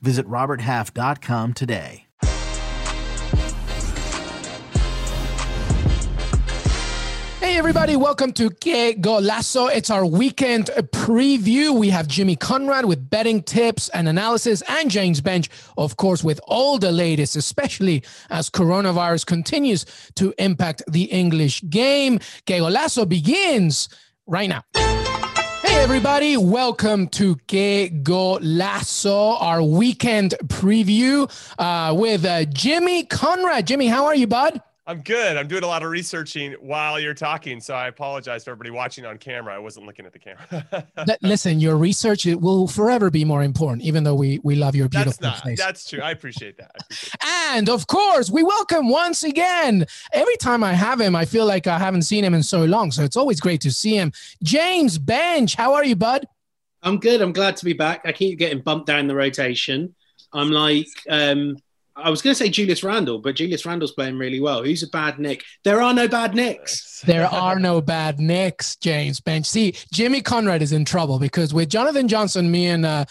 Visit RobertHalf.com today. Hey, everybody, welcome to Qué Golazo. It's our weekend preview. We have Jimmy Conrad with betting tips and analysis, and James Benge, of course, with all the latest, especially as coronavirus continues to impact the English game. Qué Golazo begins right now. Hey, everybody, welcome to Qué Golazo, our weekend preview uh, with uh, Jimmy Conrad. Jimmy, how are you, bud? I'm good. I'm doing a lot of researching while you're talking, so I apologize for everybody watching on camera. I wasn't looking at the camera. Listen, your research it will forever be more important, even though we we love your beautiful that's not, face. That's true. I appreciate that. I appreciate that. And of course, we welcome once again. Every time I have him, I feel like I haven't seen him in so long. So it's always great to see him. James Benge, how are you, bud? I'm good. I'm glad to be back. I keep getting bumped down the rotation. I'm like, um, I was going to say Julius Randle, but Julius Randle's playing really well. Who's a bad Knick? There are no bad Knicks. There are no bad Knicks, James Benge. See, Jimmy Conrad is in trouble because with Jonathan Johnson, me and uh,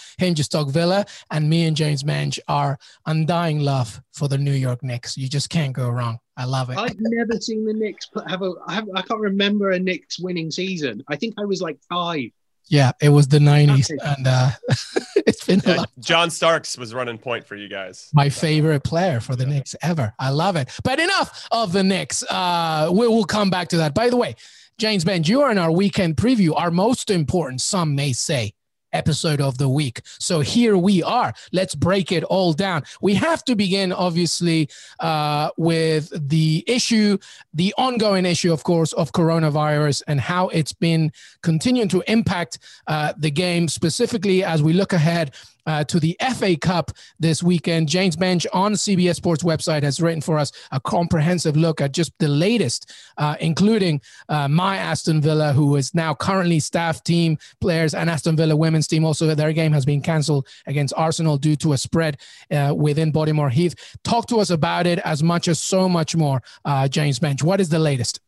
talk Villa, and me and James Benge are undying love for the New York Knicks. You just can't go wrong. I love it. I've never seen the Knicks have a. I, have, I can't remember a Knicks winning season. I think I was like five. Yeah, it was the 90s, and uh, it's been a Yeah, lot. John Starks was running point for you guys. my favorite player for the Knicks ever. I love it. But enough of the Knicks. Uh, we will come back to that. By the way, James Benge, you are in our weekend preview, our most important, some may say, episode of the week. So here we are. Let's break it all down. We have to begin, obviously, uh, with the issue, the ongoing issue, of course, of coronavirus and how it's been continuing to impact uh, the game, specifically as we look ahead uh, to the FA Cup this weekend. James Benge on CBS Sports website has written for us a comprehensive look at just the latest, uh, including uh, my Aston Villa, who is now currently staff team players, and Aston Villa women's team. Also, their game has been cancelled against Arsenal due to a spread uh, within Bodymoor Heath. Talk to us about it as much as so much more, uh, James Benge. What is the latest?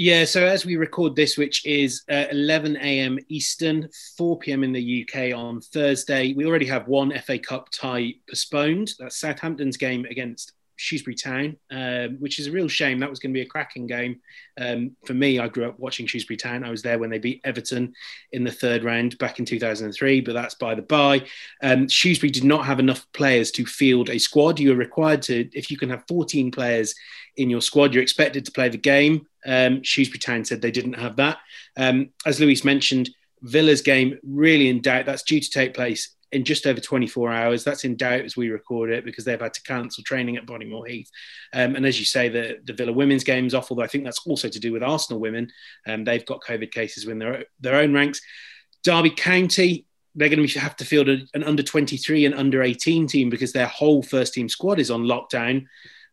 Yeah, so as we record this, which is uh, 11 a.m. Eastern, 4 p.m. in the UK on Thursday, we already have one FA Cup tie postponed. That's Southampton's game against Shrewsbury Town, um, which is a real shame. That was going to be a cracking game. Um, for me, I grew up watching Shrewsbury Town. I was there when they beat Everton in the third round back in 2003, but that's by the by. Um, Shrewsbury did not have enough players to field a squad. You are required to, if you can have 14 players in your squad, you're expected to play the game. Um, Shrewsbury Town said they didn't have that. Um, as Luis mentioned, Villa's game really in doubt. That's due to take place in just over 24 hours. That's in doubt as we record it because they've had to cancel training at Bodymoor Heath. Um, and as you say, the, the Villa women's game is off, although I think that's also to do with Arsenal women. Um, they've got COVID cases within their, their own ranks. Derby County, they're going to have to field an under 23 and under 18 team because their whole first team squad is on lockdown.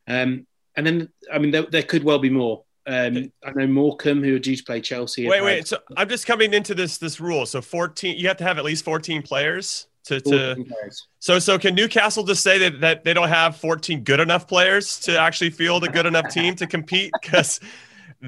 Um, and then, I mean, there, there could well be more. Um, I know Morecambe, who are due to play Chelsea. Wait, wait. had So I'm just coming into this this rule. So 14, you have to have at least 14 players to to. players. So so can Newcastle just say that that they don't have 14 good enough players to actually field a good enough team to compete because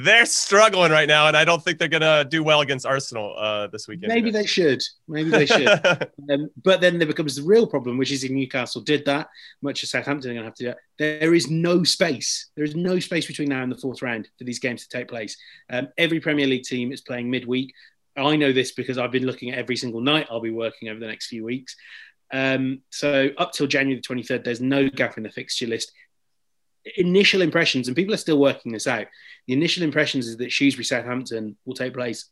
they're struggling right now, and I don't think they're gonna do well against Arsenal uh, this weekend. Maybe they should. Maybe they should. um, but then there becomes the real problem, which is if Newcastle did that, much as Southampton are going to have to do that, there is no space. There is no space between now and the fourth round for these games to take place. Um, every Premier League team is playing midweek. I know this because I've been looking at every single night I'll be working over the next few weeks. Um, so up till January the 23rd, there's no gap in the fixture list. Initial impressions, and people are still working this out. The initial impressions is that Shrewsbury Southampton will take place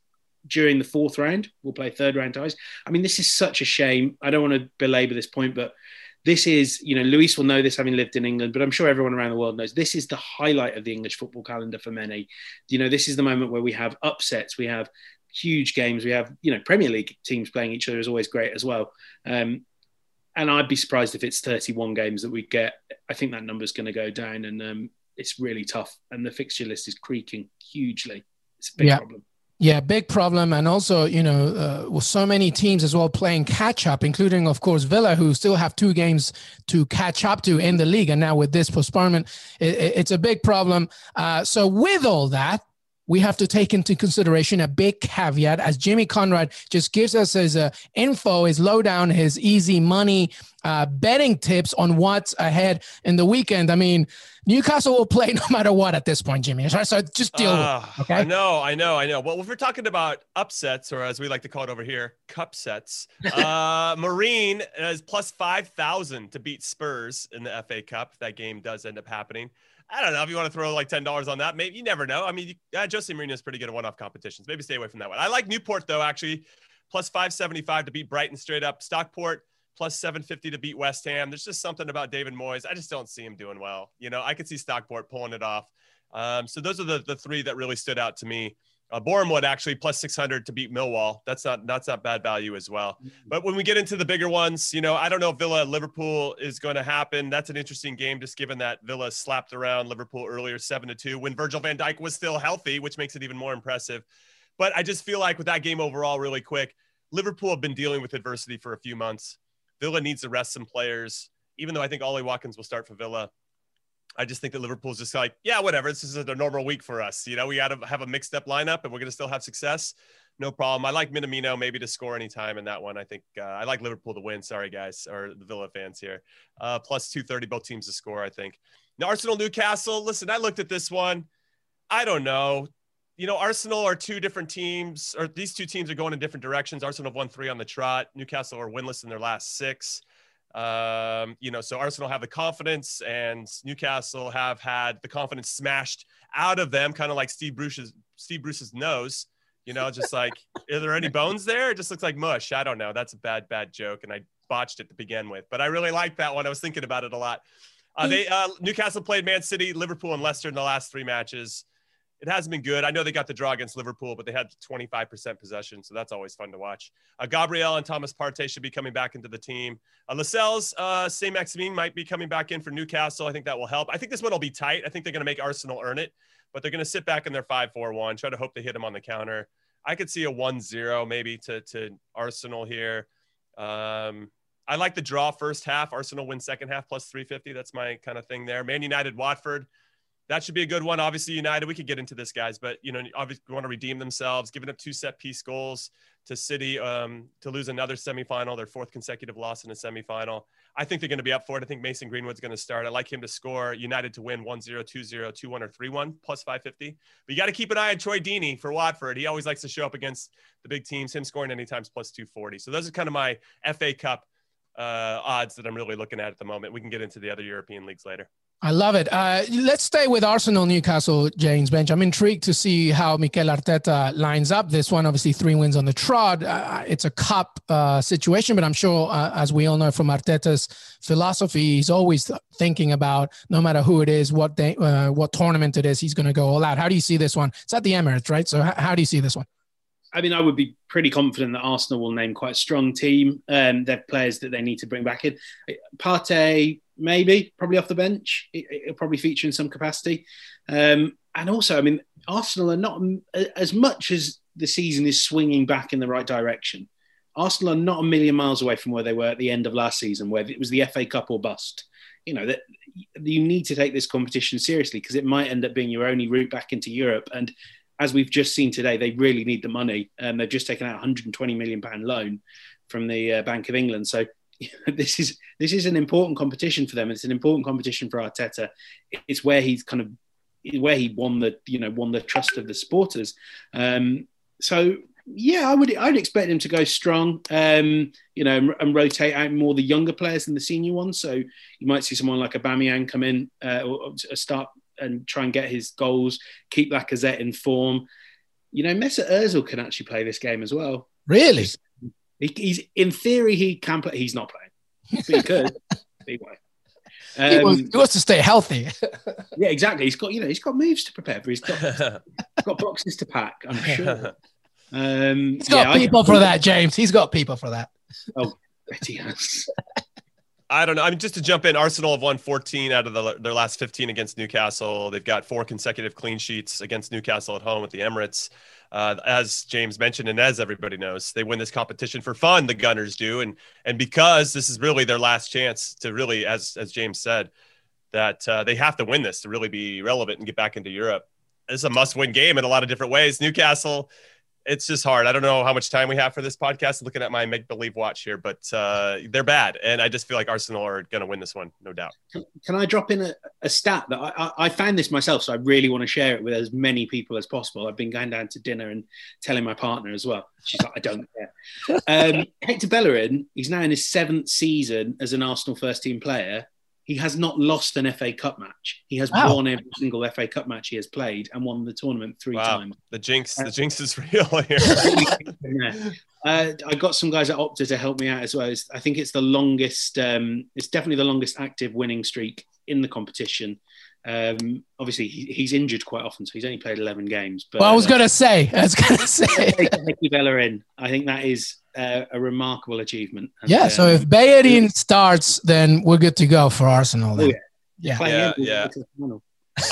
during the fourth round. We'll play third round ties. I mean, this is such a shame. I don't want to belabor this point, but this is, you know, Luis will know this having lived in England, but I'm sure everyone around the world knows this is the highlight of the English football calendar for many. You know, this is the moment where we have upsets, we have huge games, we have, you know, Premier League teams playing each other is always great as well. Um, and I'd be surprised if it's 31 games that we get. I think that number's going to go down, and um, it's really tough. And the fixture list is creaking hugely. It's a big yeah. problem. Yeah, big problem. And also, you know, uh, with so many teams as well playing catch up, including, of course, Villa, who still have two games to catch up to in the league. And now with this postponement, it, it's a big problem. Uh, so, with all that, we have to take into consideration a big caveat as Jimmy Conrad just gives us his uh, info, his lowdown, his easy money uh, betting tips on what's ahead in the weekend. I mean, Newcastle will play no matter what at this point, Jimmy. So just deal uh, with it, okay? I know, I know, I know. Well, if we're talking about upsets, or as we like to call it over here, cup sets, uh, Marine is plus 5,000 to beat Spurs in the FA Cup. That game does end up happening. I don't know if you want to throw like ten dollars on that. Maybe you never know. I mean, uh, Jose Mourinho is pretty good at one-off competitions. Maybe stay away from that one. I like Newport though. Actually, plus five seventy-five to beat Brighton straight up. Stockport plus seven fifty to beat West Ham. There's just something about David Moyes. I just don't see him doing well. You know, I could see Stockport pulling it off. Um, so those are the the three that really stood out to me. Uh, Bournemouth actually plus 600 to beat Millwall. That's not that's not bad value as well. Mm-hmm. But when we get into the bigger ones, you know, I don't know if Villa Liverpool is going to happen. That's an interesting game, just given that Villa slapped around Liverpool earlier, seven to two, when Virgil Van Dijk was still healthy, which makes it even more impressive. But I just feel like with that game overall, really quick, Liverpool have been dealing with adversity for a few months. Villa needs to rest some players, even though I think Ollie Watkins will start for Villa. I just think that Liverpool's just like, yeah, whatever. This is a normal week for us. You know, we got to have a mixed up lineup and we're going to still have success. No problem. I like Minamino maybe to score anytime in that one. I think uh, I like Liverpool to win. Sorry, guys, or the Villa fans here. Uh, plus 230, both teams to score, I think. Now, Arsenal, Newcastle. Listen, I looked at this one. I don't know. You know, Arsenal are two different teams, or these two teams are going in different directions. Arsenal have won three on the trot. Newcastle are winless in their last six. Um, you know, so Arsenal have the confidence, and Newcastle have had the confidence smashed out of them, kind of like Steve Bruce's Steve Bruce's nose. You know, just like, are there any bones there? It just looks like mush. I don't know. That's a bad, bad joke, and I botched it to begin with. But I really like that one. I was thinking about it a lot. Uh, they uh, Newcastle played Man City, Liverpool, and Leicester in the last three matches it hasn't been good. I know they got the draw against Liverpool, but they had 25% possession, so that's always fun to watch. Uh, Gabriel and Thomas Partey should be coming back into the team. Uh, Lascelles, uh, Saint-Maximin might be coming back in for Newcastle. I think that will help. I think this one will be tight. I think they're going to make Arsenal earn it, but they're going to sit back in their 5-4-1, try to hope they hit them on the counter. I could see a 1-0 maybe to, to Arsenal here. Um, I like the draw first half. Arsenal win second half plus 350. That's my kind of thing there. Man United, Watford that should be a good one. Obviously, United, we could get into this, guys, but you know, obviously, want to redeem themselves, giving up two set piece goals to City um, to lose another semifinal, their fourth consecutive loss in a semifinal. I think they're going to be up for it. I think Mason Greenwood's going to start. I like him to score. United to win 1 0, 2 0, 2 1, or 3 1, plus 550. But you got to keep an eye on Troy Deeney for Watford. He always likes to show up against the big teams, him scoring anytime's plus 240. So those are kind of my FA Cup uh, odds that I'm really looking at at the moment. We can get into the other European leagues later. I love it. Uh, let's stay with Arsenal Newcastle, James Benge. I'm intrigued to see how Mikel Arteta lines up this one. Obviously, three wins on the trot. Uh, it's a cup uh, situation, but I'm sure, uh, as we all know from Arteta's philosophy, he's always thinking about no matter who it is, what day, uh, what tournament it is, he's going to go all out. How do you see this one? It's at the Emirates, right? So, h- how do you see this one? I mean, I would be pretty confident that Arsenal will name quite a strong team. Um, they have players that they need to bring back in. Partey, maybe, probably off the bench. It, will probably feature in some capacity. Um, and also, I mean, Arsenal are not as much as the season is swinging back in the right direction. Arsenal are not a million miles away from where they were at the end of last season, where it was the FA Cup or bust. You know that you need to take this competition seriously because it might end up being your only route back into Europe. And as we've just seen today, they really need the money. Um, they've just taken out a 120 million pound loan from the uh, Bank of England. So this is this is an important competition for them. It's an important competition for Arteta. It's where he's kind of where he won the you know won the trust of the supporters. Um, so yeah, I would I'd expect him to go strong. Um, you know, and, and, rotate out more the younger players than the senior ones. So you might see someone like Aubameyang come in uh, or, or start and try and get his goals. Keep Lacazette in form. You know, Mesut Ozil can actually play this game as well. Really? He, he's in theory he can play. He's not playing, but he could. he won't. Um, he, wants, he, wants, to stay healthy. yeah, exactly. He's got you know he's got moves to prepare for. He's got he's got boxes to pack. I'm sure. Um, he's got yeah, people for that, James. He's got people for that. Oh, bet he has. I don't know. I mean, just to jump in, Arsenal have won 14 out of the, their last 15 against Newcastle. They've got four consecutive clean sheets against Newcastle at home at the Emirates. Uh, as James mentioned, and as everybody knows, they win this competition for fun. The Gunners do, and and because this is really their last chance to really, as as James said, that uh, they have to win this to really be relevant and get back into Europe. It's a must-win game in a lot of different ways. Newcastle it's just hard. I don't know how much time we have for this podcast. Looking at my make believe watch here, but uh, they're bad, and I just feel like Arsenal are going to win this one, no doubt. Can, can I drop in a, a stat that I, I, I, found this myself, so I really want to share it with as many people as possible. I've been going down to dinner and telling my partner as well. She's like, I don't care. Um, Hector Bellerin, he's now in his seventh season as an Arsenal first team player, he has not lost an FA Cup match. He has wow. won every single FA Cup match he has played and won the tournament three wow. times. The jinx, uh, the jinx is real here. uh, I got some guys at Opta to help me out as well. It's, I think it's the longest. Um, it's definitely the longest active winning streak in the competition. Um, obviously, he, he's injured quite often, so he's only played 11 games. But well, I was uh, going to say, I was going to say, Nicky Bellerin. I think that is uh, a remarkable achievement. And, yeah. So if um, Bellerin starts, then we're good to go for Arsenal. Then. Oh, yeah. Yeah. Yeah. yeah.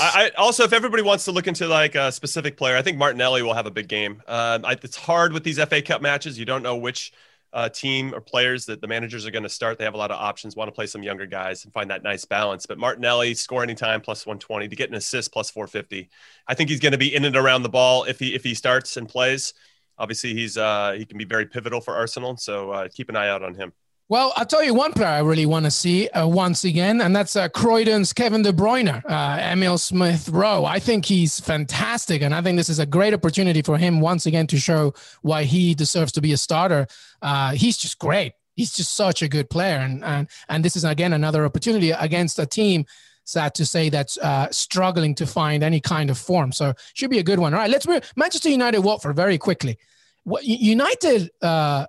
I, I, also, if everybody wants to look into like a specific player, I think Martinelli will have a big game. Um, I, it's hard with these FA Cup matches; you don't know which uh, team or players that the managers are going to start. They have a lot of options, want to play some younger guys and find that nice balance. But Martinelli score anytime plus 120 to get an assist plus 450. I think he's going to be in and around the ball if he if he starts and plays. Obviously, he's uh, he can be very pivotal for Arsenal, so uh, keep an eye out on him. Well, I'll tell you one player I really want to see uh, once again, and that's uh, Croydon's Kevin De Bruyne, uh, Emil Smith Rowe. I think he's fantastic, and I think this is a great opportunity for him once again to show why he deserves to be a starter. Uh, he's just great. He's just such a good player, and and and this is again another opportunity against a team. Sad to say that's uh, struggling to find any kind of form. So should be a good one. All right, let's move Manchester United Watford very quickly. United uh,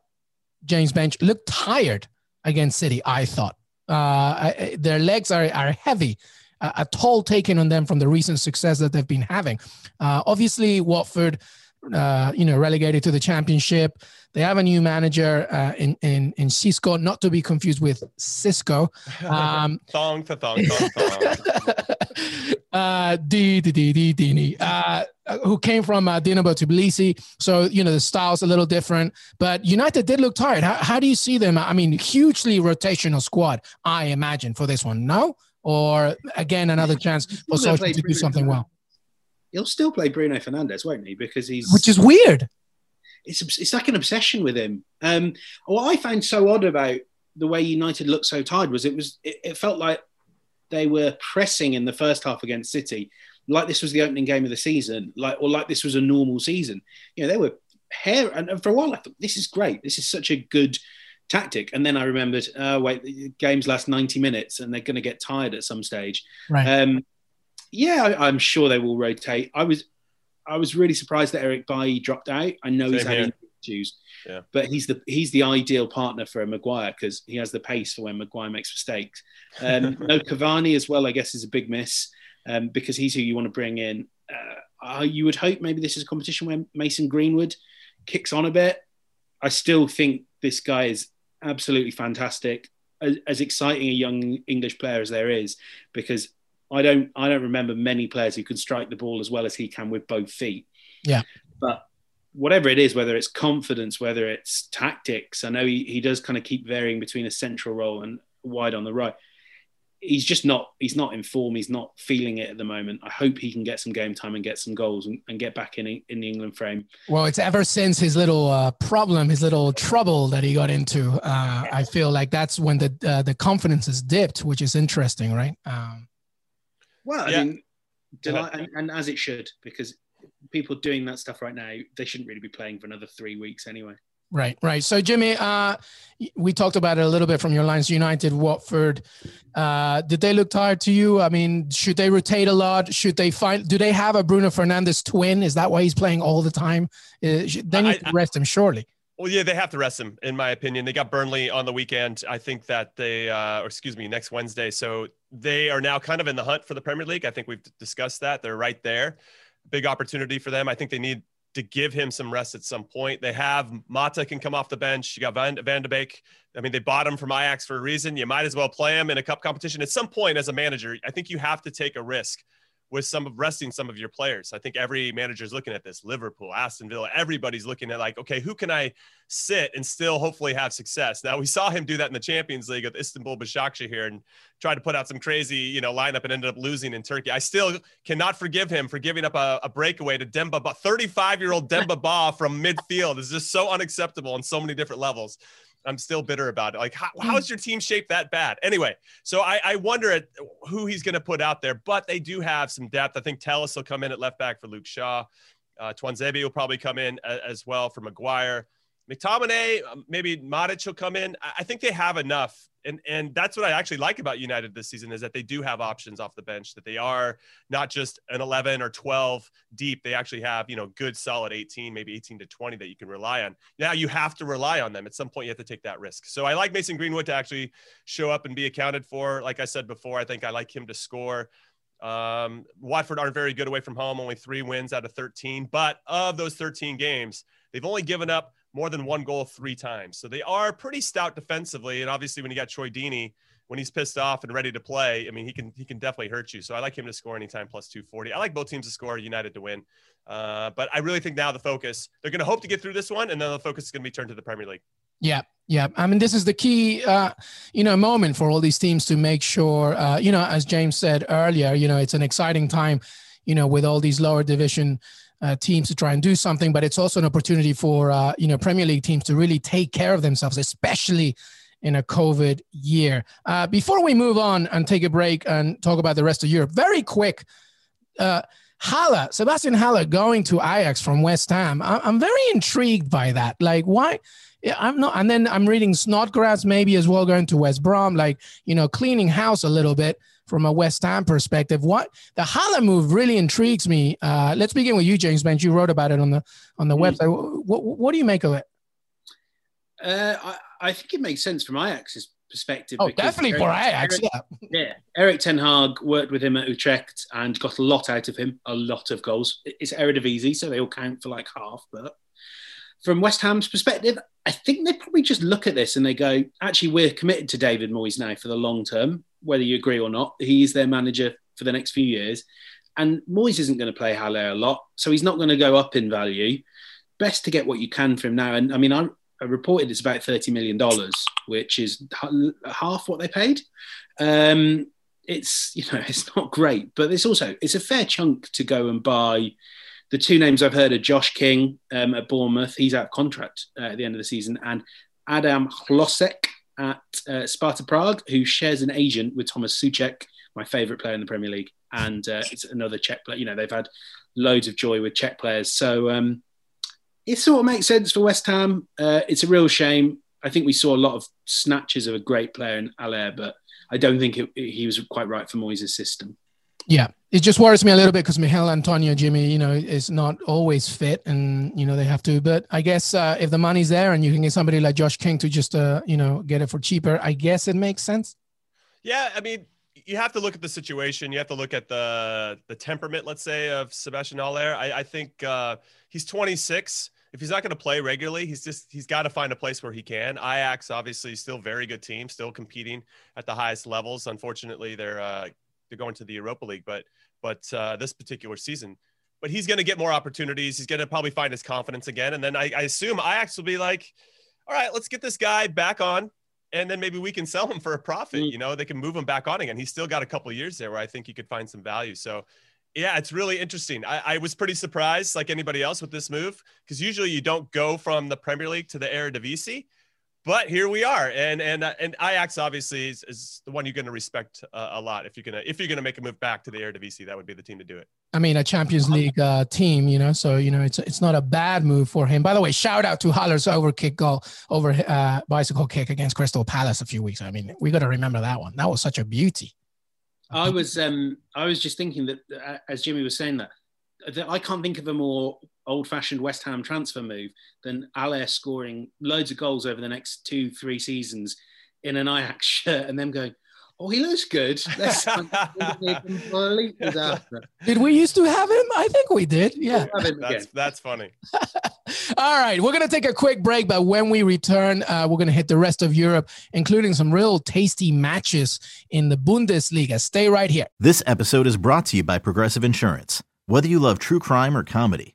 James Benge looked tired against City. I thought uh, I, their legs are are heavy. Uh, a toll taken on them from the recent success that they've been having. Uh, obviously, Watford, uh, you know, relegated to the Championship. They have a new manager uh, in in in Xisco, not to be confused with Cisco. Um, thong, thong, thong, thong. uh, D D D D Dini, uh, who came from uh, Dinamo Tbilisi. So you know the style's a little different, but United did look tired. How, how do you see them? I mean, hugely rotational squad, I imagine for this one. No, or again another chance for Solskjaer to do something well. He'll still play Bruno Fernandes, won't he? Because he's which is weird it's it's like an obsession with him. Um, what I found so odd about the way United looked so tired was it was it, it felt like they were pressing in the first half against City, like this was the opening game of the season, like or like this was a normal season. You know, they were hair, and for a while I thought this is great. This is such a good tactic. And then I remembered, uh, wait, the games last ninety minutes, and they're going to get tired at some stage. Right. Um, yeah, I'm sure they will rotate. I was I was really surprised that Eric Bailly dropped out. I know Same he's had issues, yeah. but he's the he's the ideal partner for a Maguire because he has the pace for when Maguire makes mistakes. Um, no Cavani as well, I guess, is a big miss um, because he's who you want to bring in. Uh, you would hope maybe this is a competition where Mason Greenwood kicks on a bit. I still think this guy is absolutely fantastic, as, as exciting a young English player as there is, because I don't I don't remember many players who can strike the ball as well as he can with both feet. Yeah. But whatever it is, whether it's confidence, whether it's tactics, I know he, he does kind of keep varying between a central role and wide on the right. He's just not he's not in form. He's not feeling it at the moment. I hope he can get some game time and get some goals and, and get back in in the England frame. Well, it's ever since his little uh, problem, his little trouble that he got into. Uh, I feel like that's when the uh, the confidence is dipped, which is interesting, right? Um, well, yeah. I mean, delight, and, and, as it should, because people doing that stuff right now, they shouldn't really be playing for another three weeks anyway. Right, right. So, Jimmy, uh, we talked about it a little bit from your lines. United, Watford, uh, did they look tired to you? I mean, should they rotate a lot? Should they find? Do they have a Bruno Fernandes twin? Is that why he's playing all the time? Uh, they need I, to rest him, surely. Well, yeah, they have to rest him, in my opinion. They got Burnley on the weekend. I think that they, uh, or excuse me, next Wednesday. So they are now kind of in the hunt for the Premier League. I think we've discussed that. They're right there. Big opportunity for them. I think they need to give him some rest at some point. They have Mata can come off the bench. You got Van, Van de Beek. I mean, they bought him from Ajax for a reason. You might as well play him in a cup competition. At some point, as a manager, I think you have to take a risk with some of resting some of your players. I think every manager is looking at this. Liverpool, Aston Villa, everybody's looking at like, okay, who can I sit and still hopefully have success? Now we saw him do that in the Champions League with Istanbul Başakşehir here and try to put out some crazy, you know, lineup and ended up losing in Turkey. I still cannot forgive him for giving up a, a breakaway to Demba, but 35 year old Demba Ba from midfield is just so unacceptable on so many different levels. I'm still bitter about it. Like, how, how is your team shaped that bad? Anyway, so I, I wonder at who he's going to put out there, but they do have some depth. I think Telles will come in at left back for Luke Shaw. Uh, Tuanzebe will probably come in a, as well for Maguire. McTominay, um, maybe Matic will come in. I think they have enough, and and that's what I actually like about United this season is that they do have options off the bench. That they are not just an 11 or 12 deep. They actually have you know good solid 18, maybe 18 to 20 that you can rely on. Now you have to rely on them at some point. You have to take that risk. So I like Mason Greenwood to actually show up and be accounted for. Like I said before, I think I like him to score. Um, Watford aren't very good away from home, only three wins out of 13. But of those 13 games, they've only given up more than one goal three times. So they are pretty stout defensively. And obviously, when you got Troy Deeney, when he's pissed off and ready to play, I mean, he can he can definitely hurt you. So I like him to score anytime plus 240. I like both teams to score, United to win. Uh, but I really think now the focus, they're going to hope to get through this one, and then the focus is going to be turned to the Premier League. Yeah, yeah. I mean, this is the key, uh, you know, moment for all these teams to make sure, uh, you know, as James said earlier, you know, it's an exciting time, you know, with all these lower division uh, teams to try and do something, but it's also an opportunity for uh, you know Premier League teams to really take care of themselves, especially in a COVID year. Uh, before we move on and take a break and talk about the rest of Europe, very quick. Uh, Haller, Sebastian Haller going to Ajax from West Ham. I'm very intrigued by that. Like, why? Yeah, I'm not. And then I'm reading Snodgrass maybe as well going to West Brom, like, you know, cleaning house a little bit from a West Ham perspective. What the Haller move really intrigues me. Uh, let's begin with you, James Benge. You wrote about it on the on the mm. website. What, what do you make of it? Uh, I, I think it makes sense from Ajax's perspective. Oh, definitely Eric, for Ajax. Eric, yeah. yeah. Erik Ten Hag worked with him at Utrecht and got a lot out of him, a lot of goals. It's Eredivisie, so they all count for like half. But from West Ham's perspective, I think they probably just look at this and they go, actually, we're committed to David Moyes now for the long term whether you agree or not. He's their manager for the next few years. And Moyes isn't going to play Haller a lot, so he's not going to go up in value. Best to get what you can from now. And I mean, I, I reported it's about $30 million, which is half what they paid. Um, it's, you know, it's not great, but it's also, it's a fair chunk to go and buy the two names I've heard are Josh King um, at Bournemouth. He's out of contract uh, at the end of the season, and Adam Hložek at uh, Sparta Prague, who shares an agent with Thomas Souček, my favourite player in the Premier League, and uh, it's another Czech player. You know, they've had loads of joy with Czech players, so um, it sort of makes sense for West Ham. Uh, it's a real shame. I think we saw a lot of snatches of a great player in Haller, but I don't think it, it, he was quite right for Moyes' system. Yeah, it just worries me a little bit because Michail Antonio Jimmy, you know, is not always fit, and you know they have to. But I guess uh, if the money's there and you can get somebody like Josh King to just uh, you know get it for cheaper, I guess it makes sense. Yeah, I mean, you have to look at the situation. You have to look at the the temperament, let's say, of Sebastian Haller. I, I think uh, he's 26. If he's not going to play regularly, he's just he's got to find a place where he can. Ajax, obviously, still very good team, still competing at the highest levels. Unfortunately, they're uh, they're going to the Europa League, but but uh, this particular season. But he's going to get more opportunities. He's going to probably find his confidence again, and then I, I assume Ajax will be like, all right, let's get this guy back on, and then maybe we can sell him for a profit. Mm. You know, they can move him back on again. He's still got a couple years there where I think he could find some value. So. Yeah, it's really interesting. I, I was pretty surprised, like anybody else, with this move because usually you don't go from the Premier League to the Eredivisie but here we are, and and uh, and Ajax obviously is, is the one you're going to respect uh, a lot. If you're gonna if you're gonna make a move back to the Eredivisie, that would be the team to do it. I mean, a Champions League uh, team, you know, so you know it's it's not a bad move for him. By the way, shout out to Haller's over kick goal over uh, bicycle kick against Crystal Palace a few weeks. I mean, we got to remember that one. That was such a beauty. I was um I was just thinking that uh, as Jimmy was saying that, that I can't think of a more old-fashioned West Ham transfer move than Haller scoring loads of goals over the next two, three seasons in an Ajax shirt, and them going, Oh, he looks good. Let's complete disaster. Did we used to have him? I think we did. Yeah. We'll That's that's funny. All right, we're going to take a quick break, but when we return, uh, we're going to hit the rest of Europe, including some real tasty matches in the Bundesliga. Stay right here. This episode is brought to you by Progressive Insurance. Whether you love true crime or comedy,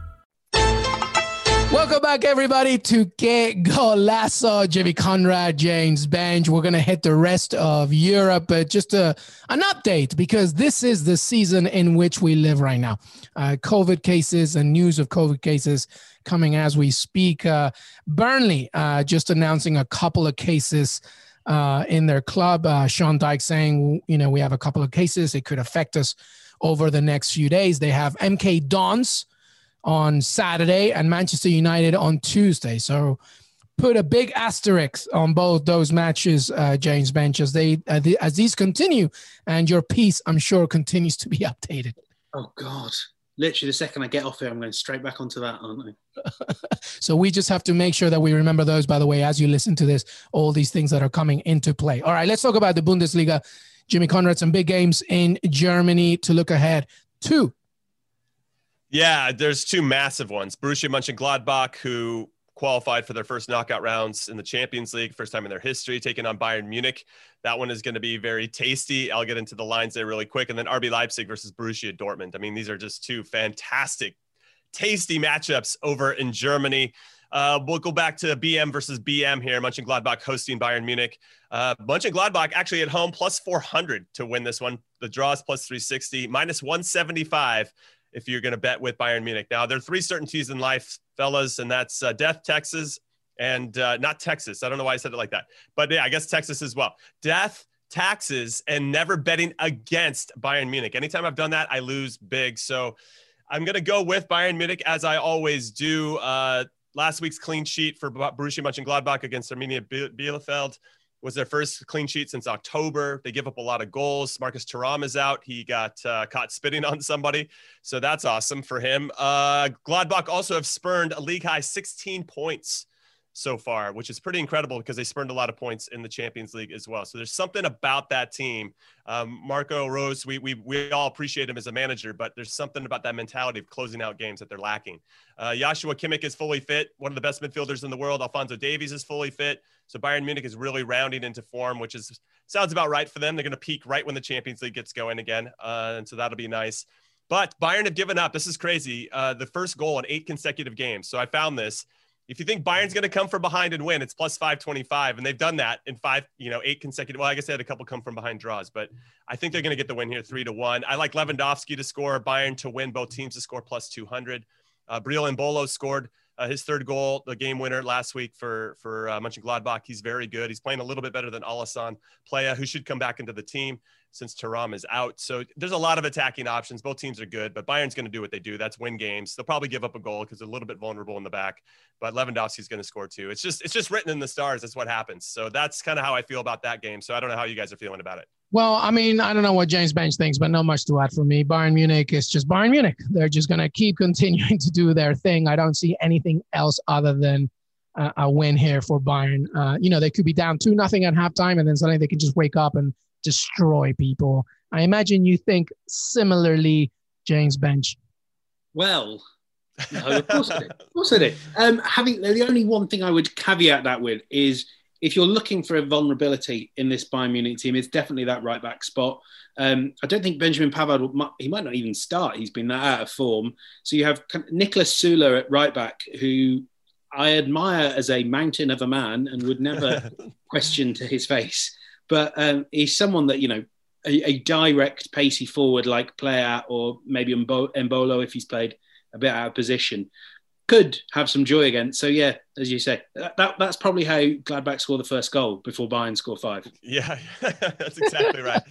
Welcome back, everybody, to Qué Golazo. Jimmy Conrad, James Benge. We're going to hit the rest of Europe, but just a, an update because this is the season in which we live right now. Uh, COVID cases and news of COVID cases coming as we speak. Uh, Burnley uh, just announcing a couple of cases uh, in their club. Uh, Sean Dyche saying, you know, we have a couple of cases. It could affect us over the next few days. They have MK Dons on Saturday and Manchester United on Tuesday. So put a big asterisk on both those matches, uh, James Benge, as they uh, the, as these continue, and your piece, I'm sure, continues to be updated. Oh God! Literally, the second I get off here, I'm going straight back onto that, aren't I? So we just have to make sure that we remember those. By the way, as you listen to this, all these things that are coming into play. All right, let's talk about the Bundesliga. Jimmy Conrad, some big games in Germany to look ahead to. Yeah, there's two massive ones. Borussia Mönchengladbach, who qualified for their first knockout rounds in the Champions League, first time in their history, taking on Bayern Munich. That one is going to be very tasty. I'll get into the lines there really quick. And then RB Leipzig versus Borussia Dortmund. I mean, these are just two fantastic, tasty matchups over in Germany. Uh, we'll go back to BM versus BM here. Mönchengladbach hosting Bayern Munich. Uh, Mönchengladbach actually at home plus 400 to win this one. The draw is plus 360, minus 175 if you're going to bet with Bayern Munich. Now, there are three certainties in life, fellas, and that's uh, death, Texas, and uh, not Texas. I don't know why I said it like that, but yeah, I guess Texas as well. Death, taxes, and never betting against Bayern Munich. Anytime I've done that, I lose big. So I'm going to go with Bayern Munich as I always do. Uh, last week's clean sheet for Borussia Mönchengladbach against Arminia Bielefeld was their first clean sheet since October. They give up a lot of goals. Marcus Thuram is out. He got uh, caught spitting on somebody. So that's awesome for him. Uh, Gladbach also have spurned a league high 16 points so far, which is pretty incredible because they spurned a lot of points in the Champions League as well. So there's something about that team. Um, Marco Rose, we, we, we all appreciate him as a manager, but there's something about that mentality of closing out games that they're lacking. Uh, Joshua Kimmich is fully fit, one of the best midfielders in the world. Alphonso Davies is fully fit. So Bayern Munich is really rounding into form, which is sounds about right for them. They're going to peak right when the Champions League gets going again, uh, and so that'll be nice. But Bayern have given up. This is crazy. Uh, the first goal in eight consecutive games. So I found this. If you think Bayern's going to come from behind and win, it's plus 525. And they've done that in five, you know, eight consecutive. Well, I guess they had a couple come from behind draws, but I think they're going to get the win here three to one. I like Lewandowski to score, Bayern to win, both teams to score plus 200. Uh, Breel Embolo scored uh, his third goal, the game winner last week for for uh, Mönchengladbach. He's very good. He's playing a little bit better than Alassane Pléa, who should come back into the team since Thuram is out. So there's a lot of attacking options. Both teams are good, but Bayern's going to do what they do. That's win games. They'll probably give up a goal because they're a little bit vulnerable in the back, but Lewandowski's going to score too. It's just it's just written in the stars. That's what happens. So that's kind of how I feel about that game. So I don't know how you guys are feeling about it. Well, I mean, I don't know what James Benge thinks, but not much to add from me. Bayern Munich is just Bayern Munich. They're just going to keep continuing to do their thing. I don't see anything else other than uh, a win here for Bayern. Uh, you know, they could be down 2 nothing at halftime, and then suddenly they can just wake up and destroy people. I imagine you think similarly, James Benge. Well, no, of course I did. Of course I did. Um, having the only one thing I would caveat that with is if you're looking for a vulnerability in this Bayern Munich team, it's definitely that right back spot. Um, I don't think Benjamin Pavard, he might not even start. He's been that out of form. So you have Niklas Süle at right back, who I admire as a mountain of a man and would never question to his face. But um, he's someone that, you know, a, a, direct, pacey forward like player, or maybe Embolo if he's played a bit out of position could have some joy again. So yeah, as you say, that, that, that's probably how Gladbach score the first goal before Bayern score five. Yeah, that's exactly right.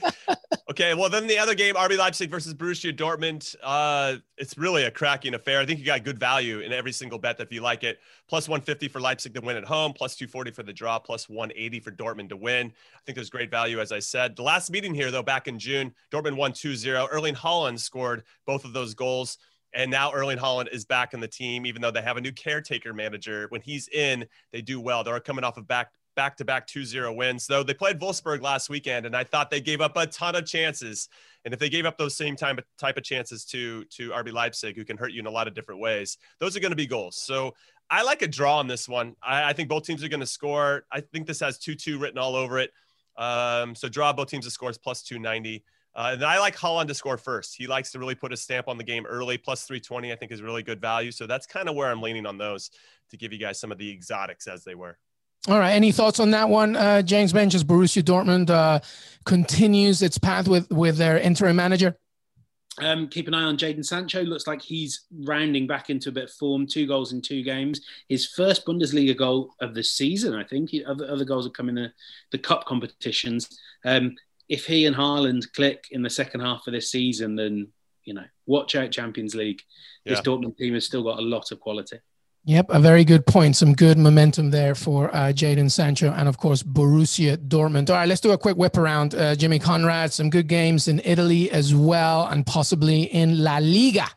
okay, well then the other game, RB Leipzig versus Borussia Dortmund. Uh, it's really a cracking affair. I think you got good value in every single bet if you like it. Plus 150 for Leipzig to win at home, plus 240 for the draw, plus 180 for Dortmund to win. I think there's great value, as I said. The last meeting here, though, back in June, Dortmund won 2-0. Erling Haaland scored both of those goals. And now Erling Haaland is back in the team, even though they have a new caretaker manager. When he's in, they do well. They're coming off of back back to back 2-0 wins. Though they played Wolfsburg last weekend, and I thought they gave up a ton of chances. And if they gave up those same time type of chances to to RB Leipzig, who can hurt you in a lot of different ways, those are going to be goals. So I like a draw on this one. I, I think both teams are going to score. I think this has 2-2 written all over it. Um, so draw both teams to scores plus 290. Uh, and I like Haaland to score first. He likes to really put a stamp on the game early. Plus 320, I think, is really good value. So that's kind of where I'm leaning on those to give you guys some of the exotics as they were. All right. Any thoughts on that one, uh, James Benches? Borussia Dortmund uh, continues its path with with their interim manager. Um, keep an eye on Jadon Sancho. Looks like he's rounding back into a bit of form. Two goals in two games. His first Bundesliga goal of the season, I think. Other, other goals have come in the, the cup competitions. Um, if he and Haaland click in the second half of this season, then you know, watch out Champions League. This yeah. Dortmund team has still got a lot of quality. Yep, a very good point. Some good momentum there for uh, Jadon Sancho and, of course, Borussia Dortmund. All right, let's do a quick whip around. Uh, Jimmy Conrad, some good games in Italy as well, and possibly in La Liga.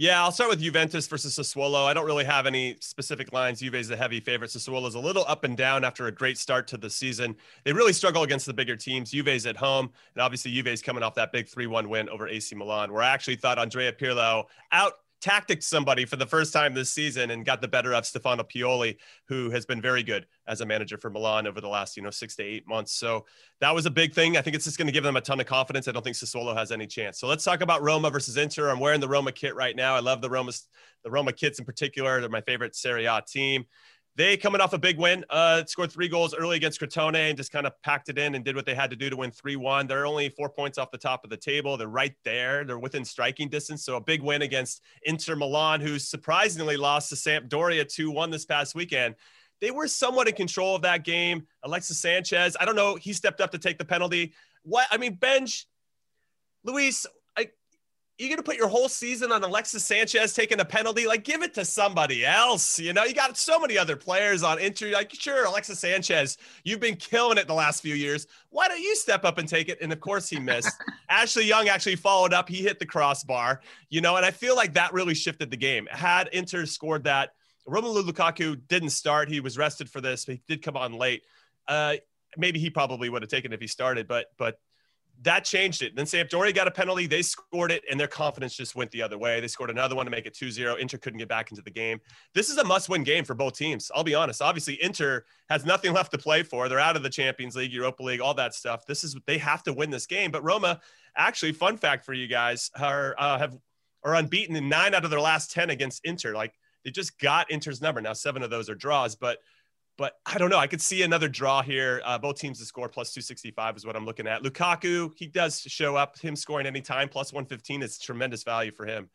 Yeah, I'll start with Juventus versus Sassuolo. I don't really have any specific lines. Juve's the heavy favorite. Sassuolo is a little up and down after a great start to the season. They really struggle against the bigger teams. Juve's at home, and obviously Juve's coming off that big 3-1 win over AC Milan, where I actually thought Andrea Pirlo out tactics somebody for the first time this season and got the better of Stefano Pioli, who has been very good as a manager for Milan over the last, you know, six to eight months. So that was a big thing. I think it's just going to give them a ton of confidence. I don't think Sassuolo has any chance. So let's talk about Roma versus Inter. I'm wearing the Roma kit right now. I love the Roma, the Roma kits in particular. They're my favorite Serie A team. They coming off a big win, uh, scored three goals early against Crotone and just kind of packed it in and did what they had to do to win 3 1. They're only four points off the top of the table. They're right there. They're within striking distance. So a big win against Inter Milan, who surprisingly lost to Sampdoria 2 1 this past weekend. They were somewhat in control of that game. Alexis Sanchez, I don't know, he stepped up to take the penalty. What I mean, Benj, Luis, you're going to put your whole season on Alexis Sanchez taking a penalty? Like, give it to somebody else. You know, you got so many other players on Inter. Like, sure, Alexis Sanchez, you've been killing it the last few years. Why don't you step up and take it? And of course, he missed. Ashley Young actually followed up. He hit the crossbar, you know, and I feel like that really shifted the game. Had Inter scored that, Romelu Lukaku didn't start. He was rested for this, but he did come on late. Uh, maybe he probably would have taken if he started, but but that changed it. Then Sampdoria got a penalty. They scored it, and their confidence just went the other way. They scored another one to make it 2 0. Inter couldn't get back into the game. This is a must win game for both teams. I'll be honest. Obviously, Inter has nothing left to play for. They're out of the Champions League, Europa League, all that stuff. This is, they have to win this game. But Roma, actually, fun fact for you guys, are, uh, have, are unbeaten in nine out of their last 10 against Inter. Like, they just got Inter's number. Now, seven of those are draws, but but I don't know. I could see another draw here. Uh, both teams to score plus 265 is what I'm looking at. Lukaku, he does show up. Him scoring anytime plus 115 is tremendous value for him.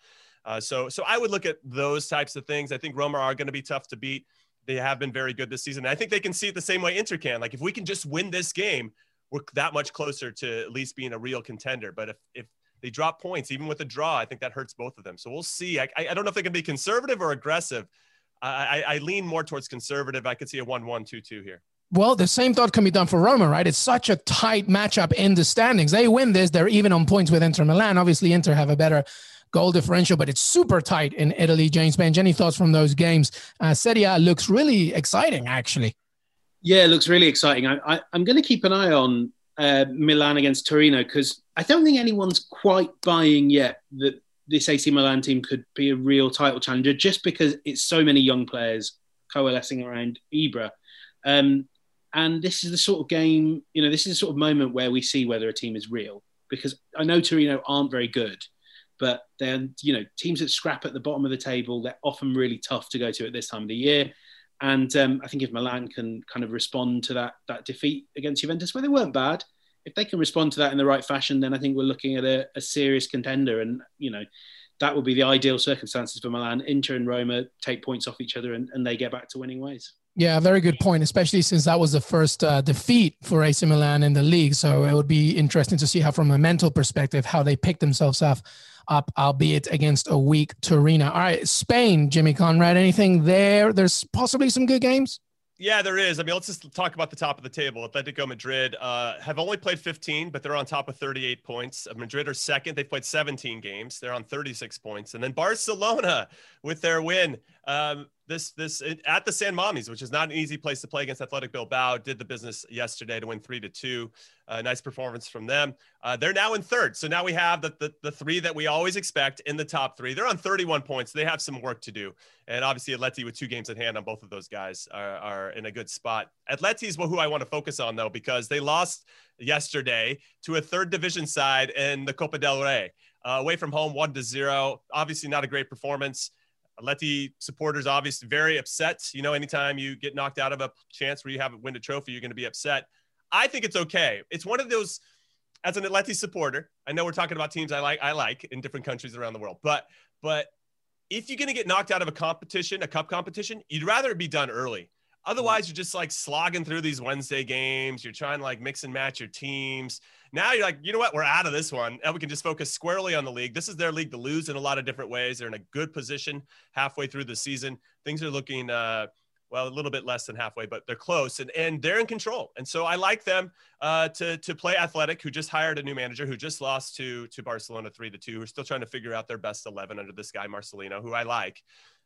Uh, so, so I would look at those types of things. I think Roma are going to be tough to beat. They have been very good this season. I think they can see it the same way Inter can. Like if we can just win this game, we're that much closer to at least being a real contender. But if if they drop points, even with a draw, I think that hurts both of them. So we'll see. I, I don't know if they can be conservative or aggressive. I, I lean more towards conservative. I could see a 1 1 2 2 here. Well, the same thought can be done for Roma, right? It's such a tight matchup in the standings. They win this, they're even on points with Inter Milan. Obviously, Inter have a better goal differential, but it's super tight in Italy. James Benge, any thoughts from those games? Uh, Serie A looks really exciting, actually. Yeah, it looks really exciting. I, I, am going to keep an eye on uh, Milan against Torino because I don't think anyone's quite buying yet that this AC Milan team could be a real title challenger just because it's so many young players coalescing around Ibra. Um, And this is the sort of game, you know, this is the sort of moment where we see whether a team is real. Because I know Torino aren't very good, but they're, you know, teams that scrap at the bottom of the table, they're often really tough to go to at this time of the year. And um, I think if Milan can kind of respond to that that defeat against Juventus, where they weren't bad, if they can respond to that in the right fashion, then I think we're looking at a, a serious contender. And you know, that would be the ideal circumstances for Milan. Inter and Roma take points off each other, and, and they get back to winning ways. Yeah, very good point, especially since that was the first uh, defeat for AC Milan in the league. So it would be interesting to see how, from a mental perspective, how they pick themselves up, up, albeit against a weak Torino. All right, Spain, Jimmy Conrad, anything there? There's possibly some good games. Yeah, there is. I mean, let's just talk about the top of the table. Atletico Madrid uh, have only played 15, but they're on top of 38 points. Madrid are second. They've played 17 games. They're on 36 points. And then Barcelona with their win. Um, this this at the San Mamés, which is not an easy place to play against Athletic Bilbao, did the business yesterday to win three to two. Uh, nice performance from them. Uh, they're now in third, so now we have the, the the three that we always expect in the top three. They're on 31 points. They have some work to do, and obviously Atleti with two games at hand on both of those guys are, are in a good spot. Atleti is who I want to focus on though because they lost yesterday to a third division side in the Copa del Rey. Uh, away from home, one to zero. Obviously, not a great performance. Atleti supporters obviously very upset. You know, anytime you get knocked out of a chance where you haven't win a trophy, you're going to be upset. I think it's okay. It's one of those. As an Atleti supporter, I know we're talking about teams I like. I like in different countries around the world, but but if you're going to get knocked out of a competition, a cup competition, you'd rather it be done early. Otherwise, you're just like slogging through these Wednesday games. You're trying to like mix and match your teams. Now you're like, you know what? We're out of this one. And we can just focus squarely on the league. This is their league to lose in a lot of different ways. They're in a good position halfway through the season. Things are looking, uh, well, a little bit less than halfway, but they're close and, and they're in control. And so I like them uh, to, to play Athletic, who just hired a new manager, who just lost to, to Barcelona three to two, who're still trying to figure out their best 11 under this guy, Marcelino, who I like.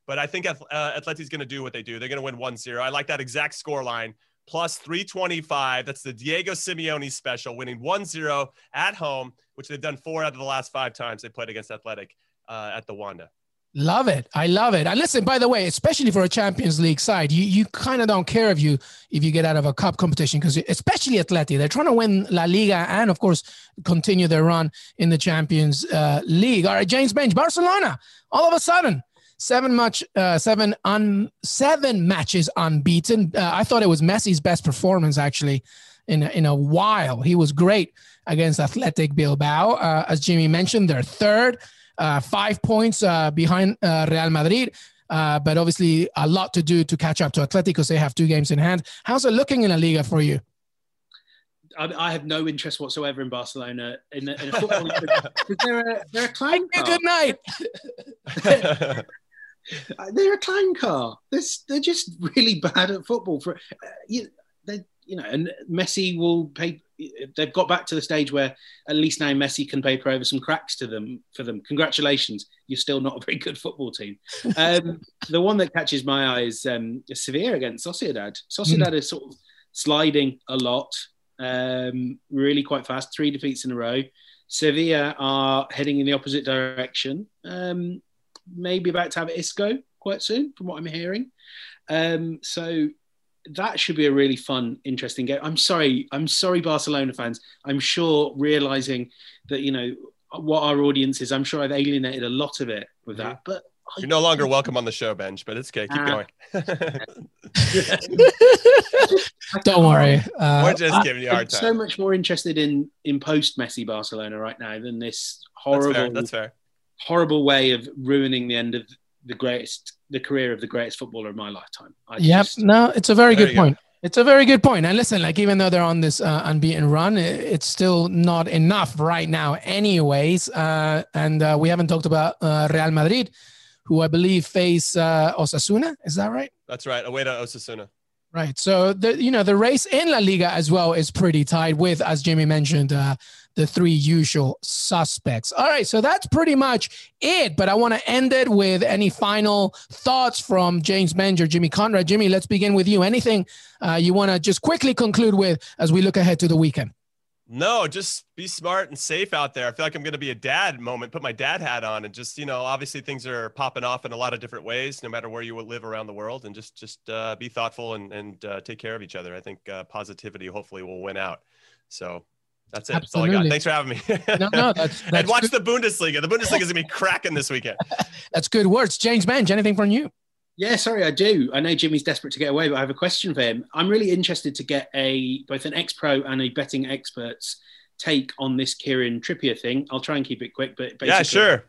But I think uh, Atleti's going to do what they do. They're going to win 1 0. I like that exact score line plus 325. That's the Diego Simeone special, winning 1 0 at home, which they've done four out of the last five times they played against Athletic uh, at the Wanda. Love it. I love it. And listen, by the way, especially for a Champions League side, you, you kind of don't care if you if you get out of a cup competition because especially Atleti, they're trying to win La Liga and of course continue their run in the Champions uh, League. All right, James Benge, Barcelona, all of a sudden seven match, uh, seven un, seven matches unbeaten. Uh, I thought it was Messi's best performance actually in a, in a while. He was great against Athletic Bilbao. Uh, as Jimmy mentioned, they're third, uh, five points uh, behind uh, Real Madrid. but obviously, a lot to do to catch up to Athletic because they have two games in hand. How's it looking in La Liga for you? I, have no interest whatsoever in Barcelona in, in a football they're a, they're a clown Good night. they're a clown car. They're, they're just really bad at football. For uh, you, they, you know, and Messi will pay. They've got back to the stage where at least now Messi can paper over some cracks to them for them. Congratulations, you're still not a very good football team. Um, the one that catches my eye is, um, Sevilla against Sociedad. Sociedad mm. is sort of sliding a lot, um, really quite fast. Three defeats in a row. Sevilla are heading in the opposite direction. Um, maybe about to have Isco quite soon, from what I'm hearing. Um, so that should be a really fun, interesting game. I'm sorry, I'm sorry, Barcelona fans. I'm sure realizing that you know what our audience is. I'm sure I've alienated a lot of it with that, but. You're no longer welcome on the show, Benge, but it's okay. Keep uh, going. Don't worry. Uh, We're just giving you a hard time. so much more interested in in post Messi Barcelona right now than this horrible. That's fair. That's fair horrible way of ruining the end of the greatest, the career of the greatest footballer of my lifetime. I yep. Just, no, it's a very good point. Go. It's a very good point. And listen, like even though they're on this uh, unbeaten run, it's still not enough right now, anyways. Uh, and uh, we haven't talked about uh, Real Madrid, who I believe face uh, Osasuna. Is that right? That's right. Away to Osasuna. Right. So the you know the race in La Liga as well is pretty tight with, as Jimmy mentioned, uh, the three usual suspects. All right. So that's pretty much it. But I want to end it with any final thoughts from James Benge, Jimmy Conrad. Jimmy, let's begin with you. Anything uh, you want to just quickly conclude with as we look ahead to the weekend? No, just be smart and safe out there. I feel like I'm going to be a dad moment, put my dad hat on and just, you know, obviously things are popping off in a lot of different ways, no matter where you live around the world and just, just uh, be thoughtful and, and uh, take care of each other. I think uh, positivity hopefully will win out. So that's it. Absolutely. That's all I got. Thanks for having me. no, no, that's, that's and watch good. the Bundesliga. The Bundesliga is going to be cracking this weekend. that's good words. James Benge, anything from you? Yeah, sorry, I do. I know Jimmy's desperate to get away, but I have a question for him. I'm really interested to get a both an ex-pro and a betting expert's take on this Kieran Trippier thing. I'll try and keep it quick, but yeah, sure.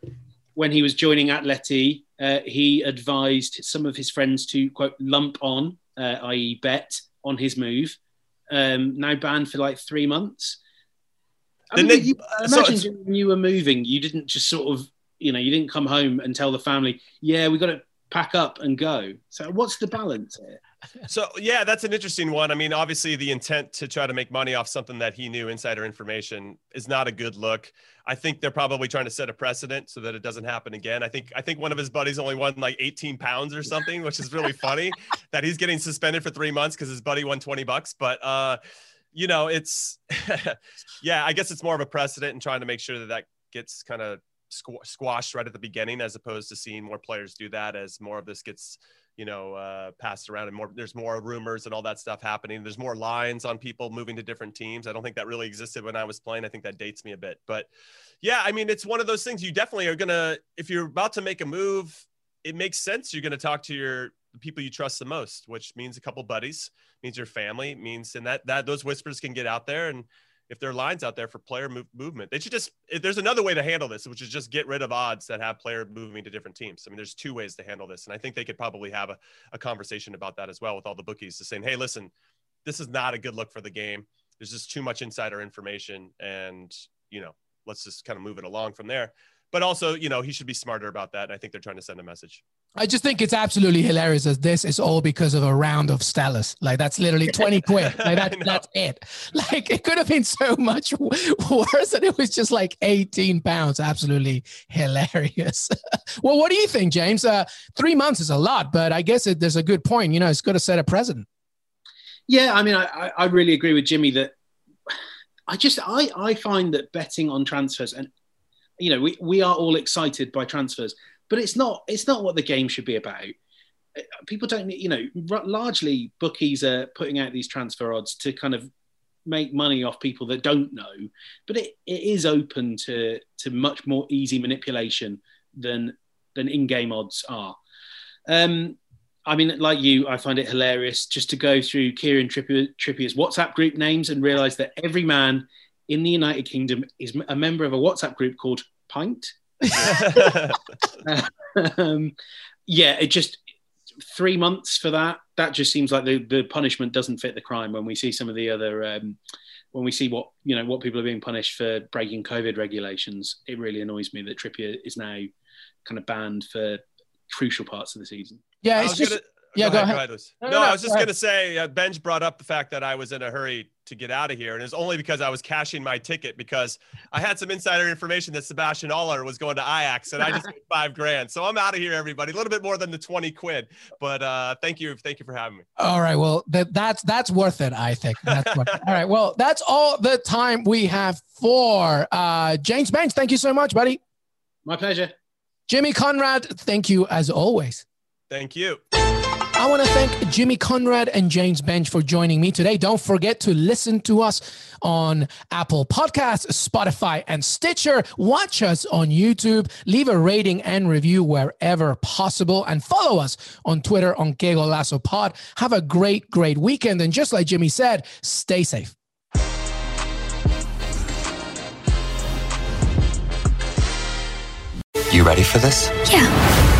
When he was joining Atleti, uh, he advised some of his friends to quote lump on, uh, i.e., bet on his move. Um, now banned for like three months. I mean, you, imagine so when you were moving, you didn't just sort of, you know, you didn't come home and tell the family, "Yeah, we got to pack up and go." So, what's the balance here? So yeah, that's an interesting one. I mean, obviously the intent to try to make money off something that he knew insider information is not a good look. I think they're probably trying to set a precedent so that it doesn't happen again. I think I think one of his buddies only won like 18 pounds or something, which is really funny that he's getting suspended for three months because his buddy won 20 bucks. But uh, you know, it's yeah, I guess it's more of a precedent and trying to make sure that that gets kind of squashed right at the beginning, as opposed to seeing more players do that as more of this gets you know uh, passed around and more there's more rumors and all that stuff happening. There's more lines on people moving to different teams. I don't think that really existed when i was playing. I think that dates me a bit. But yeah i mean it's one of those things you definitely are gonna if you're about to make a move it makes sense you're gonna talk to your people you trust the most which means a couple buddies means your family means and that that those whispers can get out there. And if there are lines out there for player move, movement. They should just, eh, there's another way to handle this, which is just get rid of odds that have player moving to different teams. I mean, there's two ways to handle this. And I think they could probably have a, a conversation about that as well with all the bookies to saying, hey, listen, this is not a good look for the game. There's just too much insider information. And, you know, let's just kind of move it along from there. But also, you know, he should be smarter about that. And I think they're trying to send a message. I just think it's absolutely hilarious as this is all because of a round of Stellas. Like that's literally 20 quid. Like that, that's it. Like it could have been so much worse and it was just like 18 pounds. Absolutely hilarious. well, what do you think, James? Uh, three months is a lot, but I guess it, there's a good point. You know, it's got to set a precedent. Yeah, I mean, I, I really agree with Jimmy that I just I, I find that betting on transfers and you know we, we are all excited by transfers but it's not it's not what the game should be about. People don't you know largely bookies are putting out these transfer odds to kind of make money off people that don't know but it, it is open to to much more easy manipulation than than in-game odds are. Um I mean, like you, I find it hilarious just to go through Kieran Trippier, Trippier's WhatsApp group names and realize that every man in the United Kingdom is a member of a WhatsApp group called Pint. um, yeah, it just three months for that. That just seems like the, the punishment doesn't fit the crime when we see some of the other um, when we see what you know what people are being punished for breaking COVID regulations. It really annoys me that Trippier is now kind of banned for crucial parts of the season. Yeah, it's just. Gonna, yeah, go, go ahead. ahead. No, no, no, I was just going to say, uh, Benge brought up the fact that I was in a hurry to get out of here. And it's only because I was cashing my ticket because I had some insider information that Sebastian Haller was going to Ajax and I just made five grand. So I'm out of here, everybody. A little bit more than the 20 quid. But uh, thank you. Thank you for having me. All right. Well, that, that's that's worth it, I think. That's all right. Well, that's all the time we have for uh, James Benge. Thank you so much, buddy. My pleasure. Jimmy Conrad, thank you as always. Thank you. I want to thank Jimmy Conrad and James Benge for joining me today. Don't forget to listen to us on Apple Podcasts, Spotify, and Stitcher. Watch us on YouTube. Leave a rating and review wherever possible. And follow us on Twitter on Qué Golazo Pod. Have a great, great weekend. And just like Jimmy said, stay safe. You ready for this? Yeah.